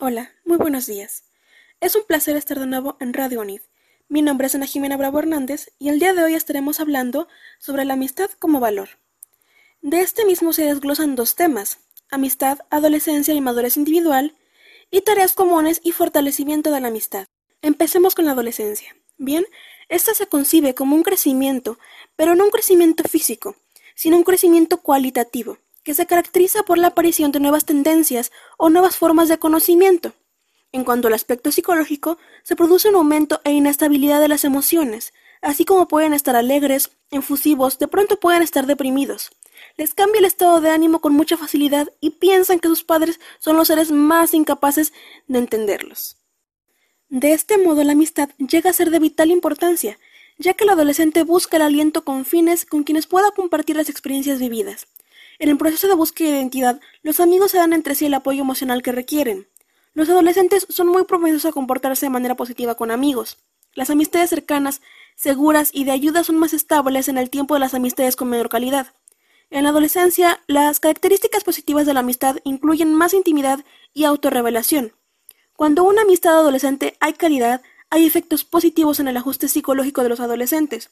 Hola, muy buenos días. Es un placer estar de nuevo en Radio UNID. Mi nombre es Ana Jimena Bravo Hernández y el día de hoy estaremos hablando sobre la amistad como valor. De este mismo se desglosan dos temas, amistad, adolescencia y madurez individual, y tareas comunes y fortalecimiento de la amistad. Empecemos con la adolescencia. Bien, esta se concibe como un crecimiento, pero no un crecimiento físico, sino un crecimiento cualitativo, que se caracteriza por la aparición de nuevas tendencias o nuevas formas de conocimiento. En cuanto al aspecto psicológico, se produce un aumento e inestabilidad de las emociones, así como pueden estar alegres, enfusivos, de pronto pueden estar deprimidos. Les cambia el estado de ánimo con mucha facilidad y piensan que sus padres son los seres más incapaces de entenderlos. De este modo la amistad llega a ser de vital importancia, ya que el adolescente busca el aliento con fines con quienes pueda compartir las experiencias vividas. En el proceso de búsqueda de identidad, los amigos se dan entre sí el apoyo emocional que requieren. Los adolescentes son muy propensos a comportarse de manera positiva con amigos. Las amistades cercanas, seguras y de ayuda son más estables en el tiempo de las amistades con menor calidad. En la adolescencia, las características positivas de la amistad incluyen más intimidad y autorrevelación. Cuando una amistad adolescente hay calidad, hay efectos positivos en el ajuste psicológico de los adolescentes.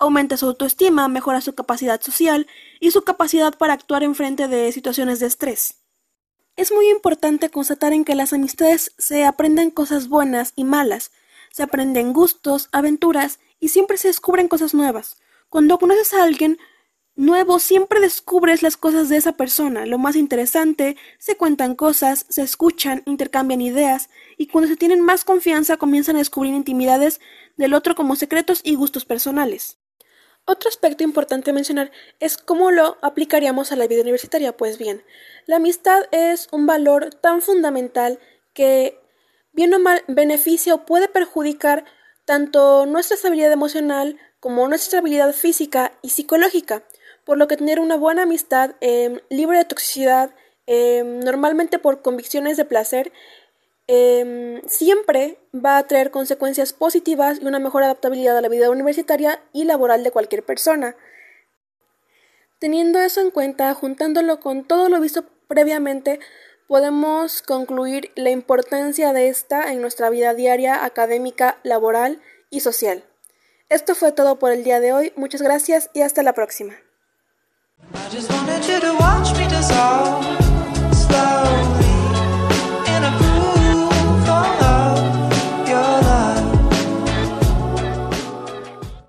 Aumenta su autoestima, mejora su capacidad social y su capacidad para actuar en frente de situaciones de estrés. Es muy importante constatar en que las amistades se aprenden cosas buenas y malas, se aprenden gustos, aventuras y siempre se descubren cosas nuevas. Cuando conoces a alguien, nuevo siempre descubres las cosas de esa persona, lo más interesante, se cuentan cosas, se escuchan, intercambian ideas, y cuando se tienen más confianza comienzan a descubrir intimidades del otro como secretos y gustos personales. Otro aspecto importante a mencionar es cómo lo aplicaríamos a la vida universitaria. Pues bien, la amistad es un valor tan fundamental que bien o mal beneficia o puede perjudicar tanto nuestra estabilidad emocional como nuestra estabilidad física y psicológica por lo que tener una buena amistad em, libre de toxicidad, em, normalmente por convicciones de placer, em, siempre va a traer consecuencias positivas y una mejor adaptabilidad a la vida universitaria y laboral de cualquier persona. Teniendo eso en cuenta, juntándolo con todo lo visto previamente, podemos concluir la importancia de esta en nuestra vida diaria, académica, laboral y social. Esto fue todo por el día de hoy, muchas gracias y hasta la próxima. I just wanted you to watch me dissolve.